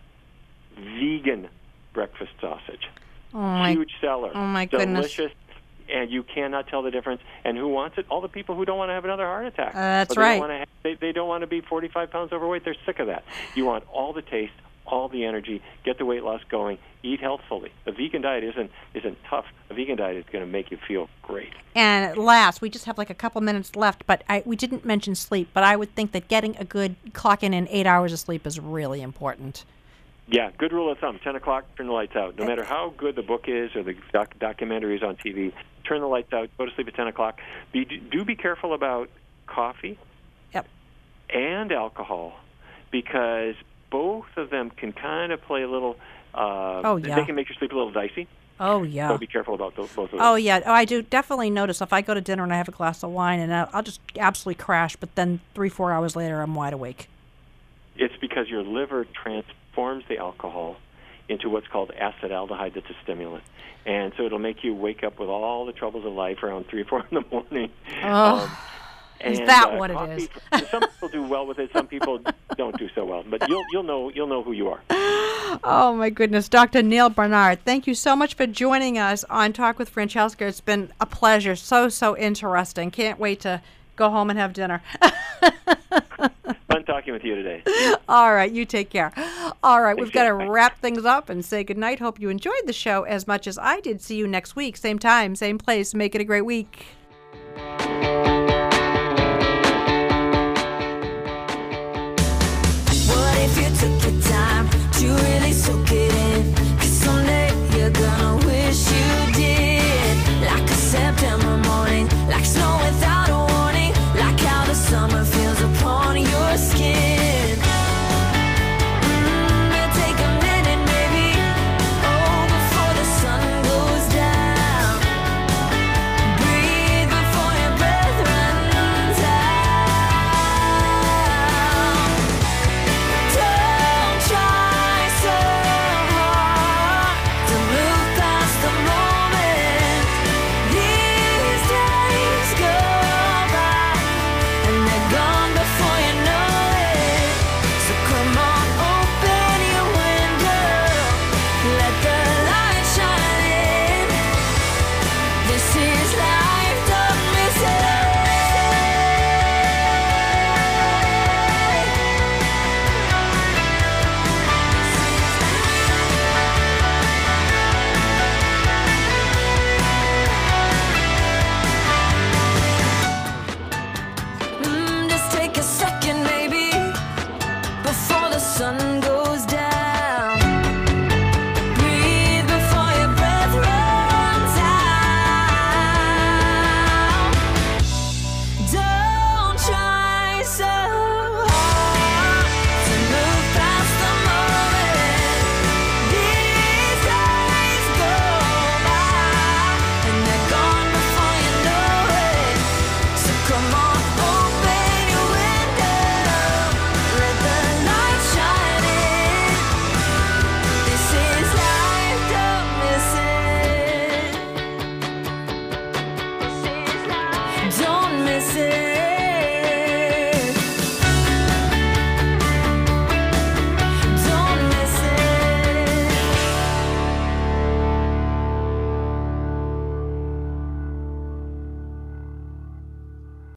Vegan breakfast sausage. Oh my Huge seller. oh my goodness. Delicious. And you cannot tell the difference. And who wants it? All the people who don't want to have another heart attack. Uh, that's they right. Don't have, they, they don't want to be 45 pounds overweight. They're sick of that. You want all the taste, all the energy, get the weight loss going, eat healthfully. A vegan diet isn't isn't tough. A vegan diet is going to make you feel great. And at last, we just have like a couple minutes left, but I, we didn't mention sleep. But I would think that getting a good clock in and eight hours of sleep is really important. Yeah, good rule of thumb: ten o'clock, turn the lights out. No matter how good the book is or the doc- documentary is on TV, turn the lights out. Go to sleep at ten o'clock. Be, do be careful about coffee Yep. and alcohol, because both of them can kind of play a little. Uh, Oh, yeah. They can make your sleep a little dicey. Oh yeah. So be careful about those, both of those. Oh yeah. Oh, I do definitely notice if I go to dinner and I have a glass of wine and I'll, I'll just absolutely crash, but then three four hours later I'm wide awake. It's because your liver transforms the alcohol into what's called acetaldehyde that's a stimulant. And so it'll make you wake up with all the troubles of life around 3 or 4 in the morning. Oh. Um, Is that uh, what it coffee, is? some people do well with it, some people don't do so well. But you'll you'll know you'll know who you are. Oh my goodness, Dr. Neal Barnard, thank you so much for joining us on Talk with French Francesca. It's been a pleasure, so so interesting. Can't wait to go home and have dinner. Fun talking with you today. All right, you take care. All right, we've got to wrap things up and say goodnight. Hope you enjoyed the show as much as I did. See you next week, same time, same place. Make it a great week. soak it in. Cause someday you're gonna wish you did.